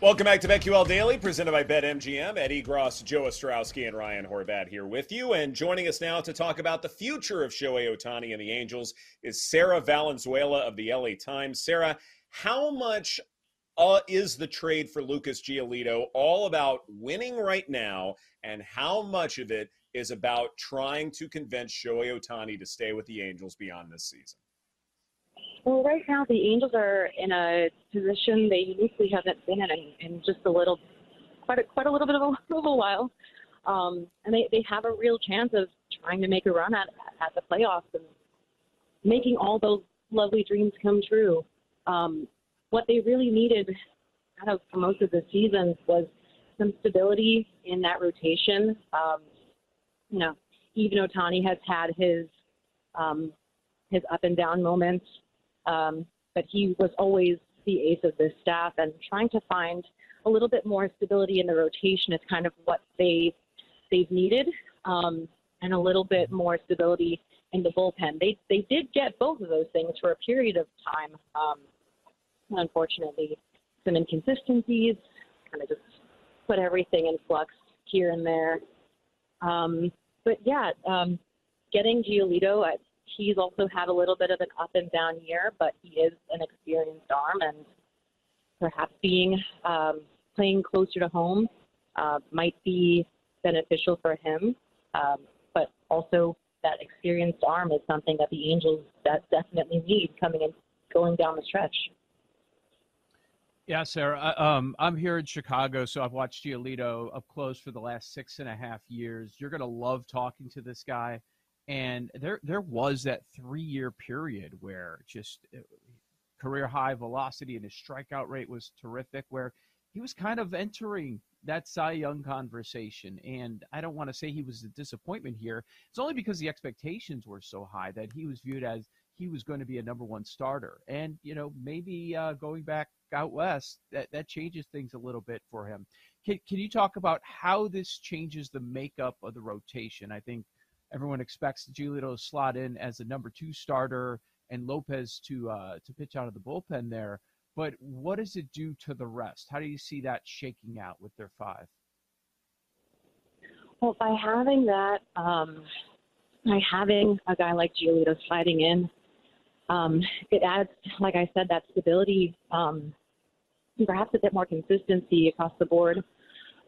Welcome back to BetQL Daily, presented by BetMGM. Eddie Gross, Joe Ostrowski, and Ryan Horvat here with you. And joining us now to talk about the future of Shohei Ohtani and the Angels is Sarah Valenzuela of the LA Times. Sarah, how much uh, is the trade for Lucas Giolito all about winning right now, and how much of it is about trying to convince Shohei Ohtani to stay with the Angels beyond this season? Well, right now the Angels are in a position they uniquely haven't been in in, in just a little, quite a, quite a little bit of a, of a while, um, and they they have a real chance of trying to make a run at at the playoffs and making all those lovely dreams come true. Um, what they really needed, kind of most of the season, was some stability in that rotation. Um, you know, even Ohtani has had his um, his up and down moments. Um, but he was always the ace of this staff, and trying to find a little bit more stability in the rotation is kind of what they they've needed, um, and a little bit more stability in the bullpen. They they did get both of those things for a period of time. Um, unfortunately, some inconsistencies kind of just put everything in flux here and there. Um, but yeah, um, getting Giolito, I, he's also had a little bit of an up and down year, but he is an experienced arm, and perhaps being um, playing closer to home uh, might be beneficial for him. Um, but also, that experienced arm is something that the Angels that definitely need coming in, going down the stretch. Yeah, Sarah. Um, I'm here in Chicago, so I've watched Giolito up close for the last six and a half years. You're going to love talking to this guy and there there was that three year period where just uh, career high velocity and his strikeout rate was terrific where he was kind of entering that Cy Young conversation. And I don't want to say he was a disappointment here. It's only because the expectations were so high that he was viewed as he was going to be a number one starter. And, you know, maybe uh, going back out west, that, that changes things a little bit for him. Can, can you talk about how this changes the makeup of the rotation? I think – Everyone expects Giolito to slot in as a number two starter and Lopez to uh, to pitch out of the bullpen there. But what does it do to the rest? How do you see that shaking out with their five? Well, by having that, um, by having a guy like Giolito sliding in, um, it adds, like I said, that stability, um, perhaps a bit more consistency across the board.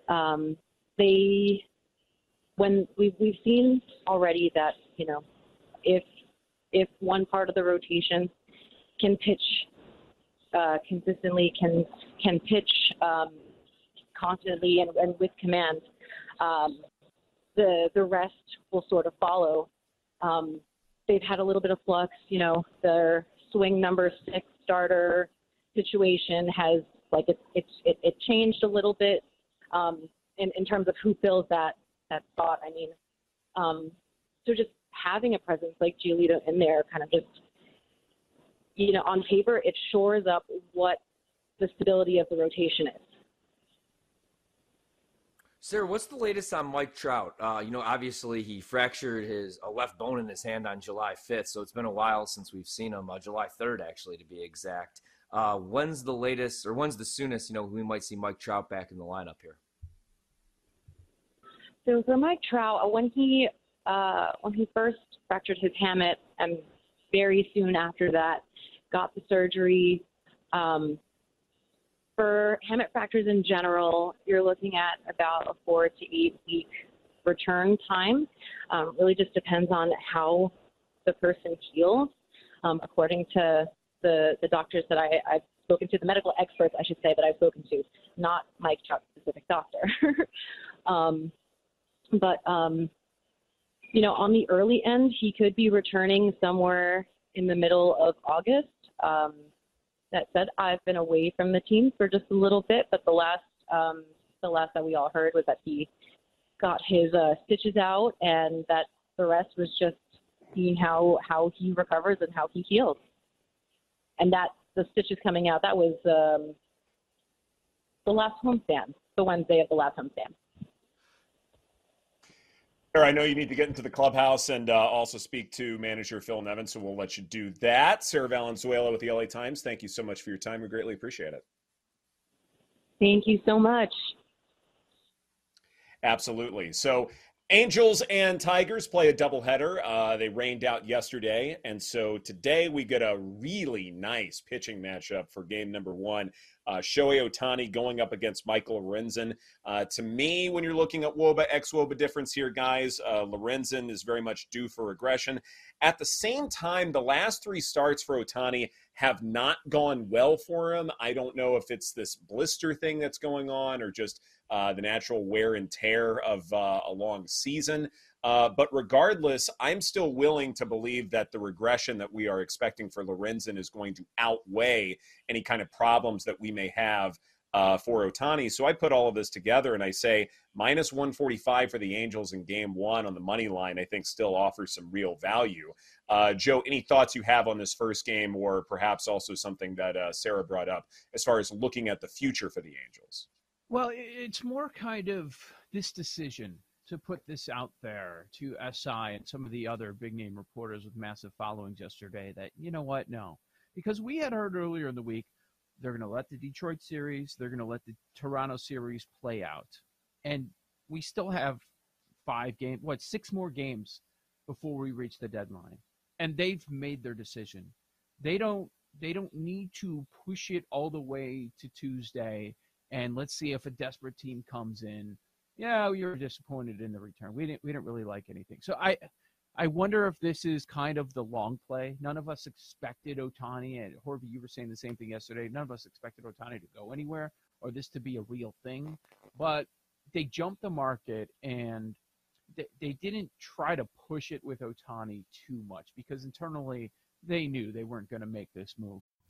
Um, they when we've we've seen already that you know if if one part of the rotation can pitch uh, consistently, can can pitch um, confidently and, and with command, um, the the rest will sort of follow. Um, they've had a little bit of flux, you know. Their swing number six starter situation has like it it it, it changed a little bit um, in in terms of who fills that that thought. I mean, um, so just having a presence like Giolito in there kind of just, you know, on paper, it shores up what the stability of the rotation is. Sir, what's the latest on Mike Trout? Uh, you know, obviously he fractured his a left bone in his hand on July 5th, so it's been a while since we've seen him. Uh, July 3rd, actually, to be exact. Uh, when's the latest, or when's the soonest? You know, we might see Mike Trout back in the lineup here. So for Mike Trout, uh, when he uh, when he first fractured his hamate, and very soon after that, got the surgery. Um, for hamate fractures in general, you're looking at about a four to eight week return time. Um, really just depends on how the person heals. Um, according to the the doctors that I, I've spoken to, the medical experts, I should say, that I've spoken to, not Mike Trout specific doctor. um, but um, you know, on the early end, he could be returning somewhere in the middle of August. Um, that said, I've been away from the team for just a little bit, but the last um, the last that we all heard was that he got his uh, stitches out, and that the rest was just seeing how how he recovers and how he heals. And that the stitches coming out that was um, the last homestand, the Wednesday of the last homestand. I know you need to get into the clubhouse and uh, also speak to manager Phil Nevin, so we'll let you do that. Sarah Valenzuela with the LA Times, thank you so much for your time. We greatly appreciate it. Thank you so much. Absolutely. So Angels and Tigers play a doubleheader. Uh, they rained out yesterday, and so today we get a really nice pitching matchup for game number one. Uh, Shohei Ohtani going up against Michael Lorenzen. Uh, to me, when you're looking at WOBA ex WOBA difference here, guys, uh, Lorenzen is very much due for regression. At the same time, the last three starts for Ohtani have not gone well for him. I don't know if it's this blister thing that's going on or just uh, the natural wear and tear of uh, a long season. Uh, but regardless, I'm still willing to believe that the regression that we are expecting for Lorenzen is going to outweigh any kind of problems that we may have uh, for Ohtani. So I put all of this together and I say minus 145 for the Angels in game one on the money line, I think still offers some real value. Uh, Joe, any thoughts you have on this first game or perhaps also something that uh, Sarah brought up as far as looking at the future for the Angels? Well, it's more kind of this decision to put this out there to SI and some of the other big name reporters with massive followings yesterday that, you know what, no. Because we had heard earlier in the week they're going to let the Detroit series, they're going to let the Toronto series play out. And we still have five games, what, six more games before we reach the deadline. And they've made their decision. They don't they don't need to push it all the way to Tuesday and let's see if a desperate team comes in. Yeah, we were disappointed in the return. We didn't we didn't really like anything. So I I wonder if this is kind of the long play. None of us expected Ohtani and Horby, you were saying the same thing yesterday. None of us expected Ohtani to go anywhere or this to be a real thing. But they jumped the market and they, they didn't try to push it with Ohtani too much because internally they knew they weren't going to make this move.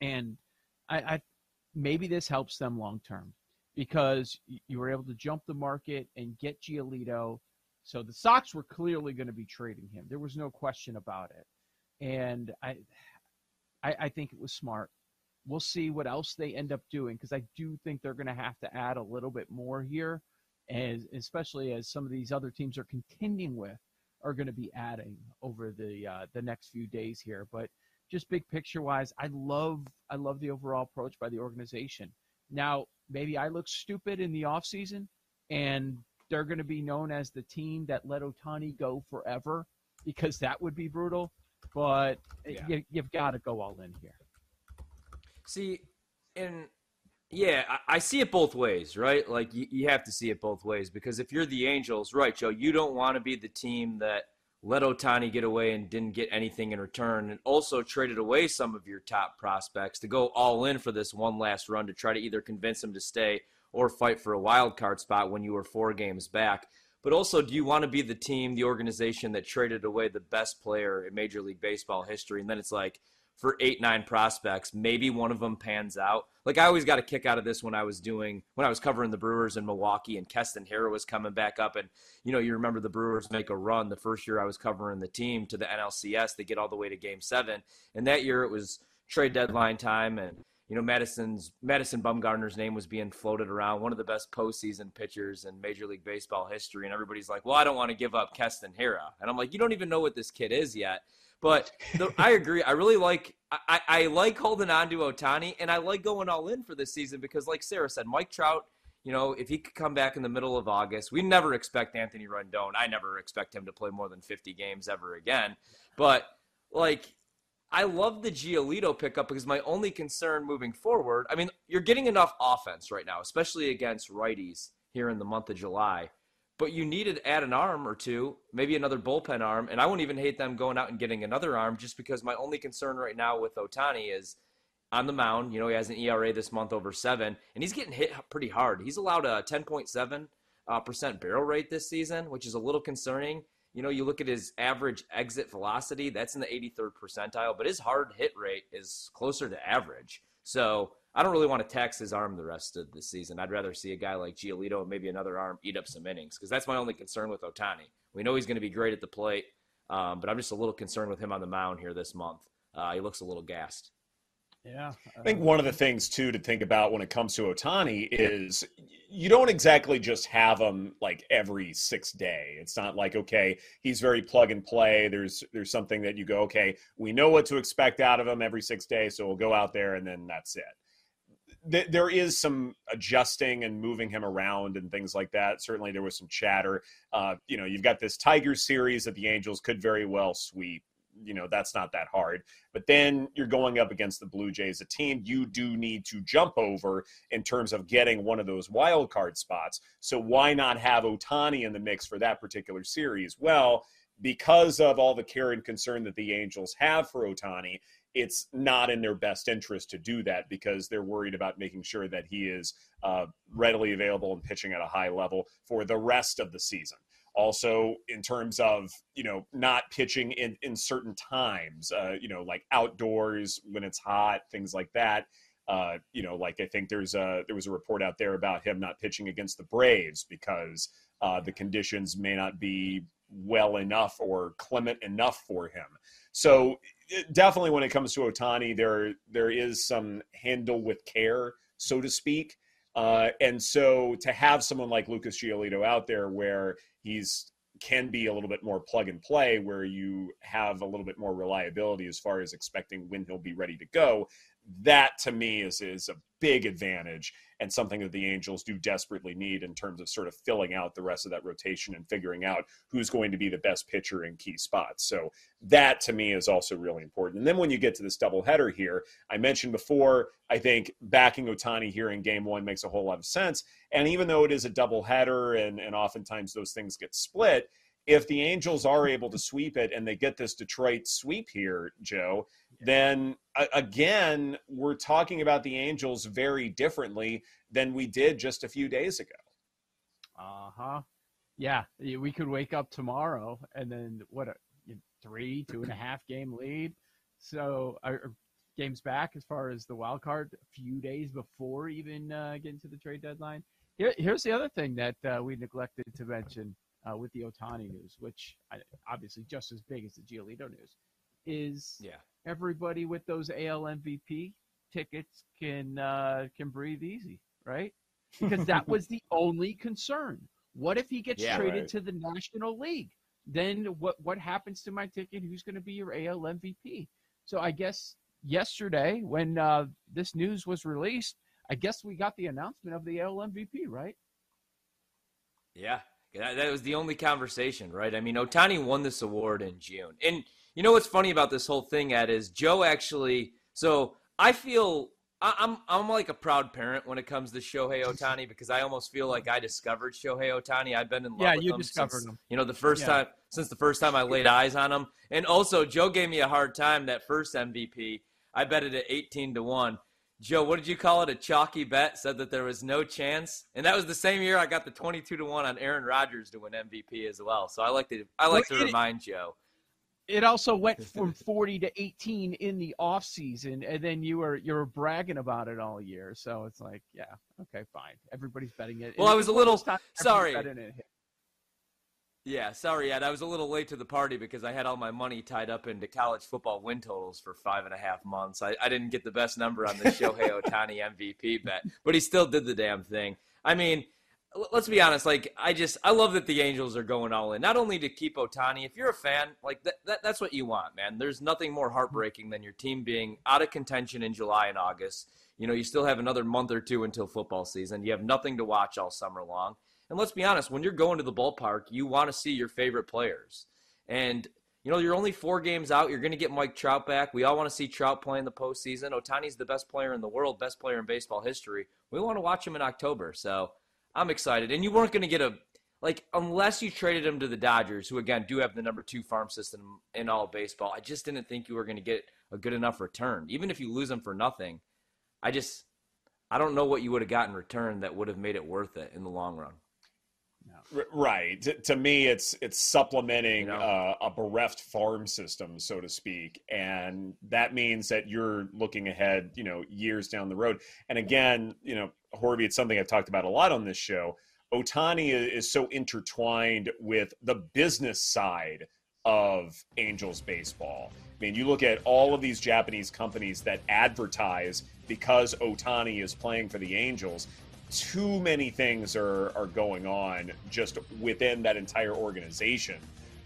And I, I maybe this helps them long term because you were able to jump the market and get Giolito. So the Sox were clearly going to be trading him. There was no question about it. And I, I, I think it was smart. We'll see what else they end up doing because I do think they're going to have to add a little bit more here, as especially as some of these other teams are contending with are going to be adding over the uh, the next few days here. But just big picture wise, I love I love the overall approach by the organization. Now, maybe I look stupid in the off season, and they're going to be known as the team that let Ohtani go forever because that would be brutal. But yeah. you, you've got to go all in here. See, and Yeah, I, I see it both ways, right? Like you, you have to see it both ways because if you're the Angels, right, Joe, you don't want to be the team that let Ohtani get away and didn't get anything in return, and also traded away some of your top prospects to go all in for this one last run to try to either convince him to stay or fight for a wild card spot when you were four games back. But also, do you want to be the team, the organization that traded away the best player in Major League Baseball history? And then it's like, for eight, nine prospects, maybe one of them pans out. Like I always got a kick out of this when I was doing when I was covering the Brewers in Milwaukee and Keston Hiura was coming back up and you know, you remember the Brewers make a run the first year I was covering the team to the NLCS, they get all the way to game seven. And that year it was trade deadline time and you know, Madison's Madison Bumgarner's name was being floated around, one of the best postseason pitchers in Major League Baseball history. And everybody's like, Well, I don't want to give up Keston Hiura. And I'm like, You don't even know what this kid is yet. But the, I agree. I really like I, I like holding on to Ohtani and I like going all in for this season because, like Sarah said, Mike Trout. You know, if he could come back in the middle of August, we never expect Anthony Rendon. I never expect him to play more than 50 games ever again. But like, I love the Giolito pickup because my only concern moving forward. I mean, you're getting enough offense right now, especially against righties here in the month of July but you needed to add an arm or two, maybe another bullpen arm. And I wouldn't even hate them going out and getting another arm just because my only concern right now with Ohtani is on the mound. You know, he has an ERA this month over seven, and he's getting hit pretty hard. He's allowed a 10.7 uh, percent barrel rate this season, which is a little concerning. You know, you look at his average exit velocity, that's in the 83rd percentile, but his hard hit rate is closer to average. So I don't really want to tax his arm the rest of the season. I'd rather see a guy like Giolito and maybe another arm eat up some innings because that's my only concern with Ohtani. We know he's going to be great at the plate, um, but I'm just a little concerned with him on the mound here this month. Uh, he looks a little gassed. Yeah. I think one of the things, too, to think about when it comes to Ohtani is you don't exactly just have him like every sixth day. It's not like, okay, he's very plug and play. There's there's something that you go, okay, we know what to expect out of him every six days, so we'll go out there and then that's it there is some adjusting and moving him around and things like that. Certainly, there was some chatter. Uh, you know, you've got this Tiger series that the Angels could very well sweep. You know, that's not that hard. But then you're going up against the Blue Jays, a team you do need to jump over in terms of getting one of those wild card spots. So why not have Ohtani in the mix for that particular series? Well, because of all the care and concern that the Angels have for Ohtani, it's not in their best interest to do that because they're worried about making sure that he is uh, readily available and pitching at a high level for the rest of the season. Also, in terms of you know not pitching in in certain times, uh, you know like outdoors when it's hot, things like that. Uh, you know, like I think there's a there was a report out there about him not pitching against the Braves because uh, the conditions may not be well enough or clement enough for him. So definitely when it comes to Ohtani there there is some handle with care, so to speak. Uh, and so to have someone like Lucas Giolito out there where he's can be a little bit more plug and play where you have a little bit more reliability as far as expecting when he'll be ready to go that to me is is a big advantage and something that the Angels do desperately need in terms of sort of filling out the rest of that rotation and figuring out who's going to be the best pitcher in key spots. So that to me is also really important. And then when you get to this doubleheader here, I mentioned before, I think backing Ohtani here in game one makes a whole lot of sense. And even though it is a doubleheader and, and oftentimes those things get split, if the Angels are able to sweep it and they get this Detroit sweep here, Joe, then again, we're talking about the Angels very differently than we did just a few days ago. Uh huh. Yeah, we could wake up tomorrow and then what a three, two and a half game lead. So our games back as far as the wild card, a few days before even uh, getting to the trade deadline. Here, here's the other thing that uh, we neglected to mention uh, with the Ohtani news, which obviously just as big as the Giolito news, is yeah. everybody with those AL MVP tickets can uh, can breathe easy, right? Because that was the only concern. What if he gets yeah, traded right. to the National League? Then what what happens to my ticket? Who's going to be your AL MVP? So I guess yesterday when uh, this news was released, I guess we got the announcement of the AL MVP, right? Yeah, that was the only conversation, right? I mean, Ohtani won this award in June. And you know what's funny about this whole thing, Ed, is Joe actually. So I feel I'm I'm like a proud parent when it comes to Shohei Ohtani because I almost feel like I discovered Shohei Ohtani. I've been in love Yeah, with you him discovered since, him. You know, the first Yeah. time since the first time I laid eyes on him. And also, Joe gave me a hard time that first MVP. I bet it at 18 to one. Joe, what did you call it? A chalky bet. Said that there was no chance, and that was the same year I got the 22 to one on Aaron Rodgers to win MVP as well. So I like to I like to Well, it- remind Joe. It also went from 40 to 18 in the off season, and then you were you were bragging about it all year. So it's like, yeah, okay, fine. Everybody's betting it. Well, And I was a it's one of little- sorry. Everybody's betting it. Yeah, sorry, Ed. I was a little late to the party because I had all my money tied up into college football win totals for five and a half months. I, I didn't get the best number on the Shohei Ohtani MVP bet, but he still did the damn thing. I mean, let's be honest. Like, I just I love that the Angels are going all in, not only to keep Ohtani. If you're a fan, like that, that that's what you want, man. There's nothing more heartbreaking than your team being out of contention in July and August. You know, you still have another month or two until football season. You have nothing to watch all summer long. And let's be honest, when you're going to the ballpark, you want to see your favorite players. And, you know, you're only four games out. You're going to get Mike Trout back. We all want to see Trout play in the postseason. Ohtani's the best player in the world, best player in baseball history. We want to watch him in October. So I'm excited. And you weren't going to get a, like, unless you traded him to the Dodgers, who, again, do have the number two farm system in all baseball, I just didn't think you were going to get a good enough return. Even if you lose him for nothing, I just, I don't know what you would have got in return that would have made it worth it in the long run. R- Right. To, to me, it's it's supplementing You know? uh, a bereft farm system, so to speak, and that means that you're looking ahead, you know, years down the road. And again, you know, Horby, it's something I've talked about a lot on this show. Ohtani is so intertwined with the business side of Angels baseball. I mean, you look at all of these Japanese companies that advertise because Ohtani is playing for the Angels. Too many things are, are going on just within that entire organization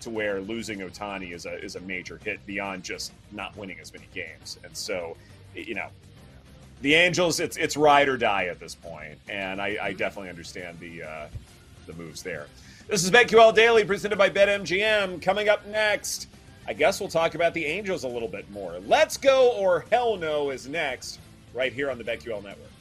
to where losing Ohtani is a is a major hit beyond just not winning as many games. And so, you know, the Angels, it's it's ride or die at this point, and I, I definitely understand the uh, the moves there. This is BetQL Daily presented by BetMGM. Coming up next, I guess we'll talk about the Angels a little bit more. Let's go or hell no is next, right here on the BetQL Network.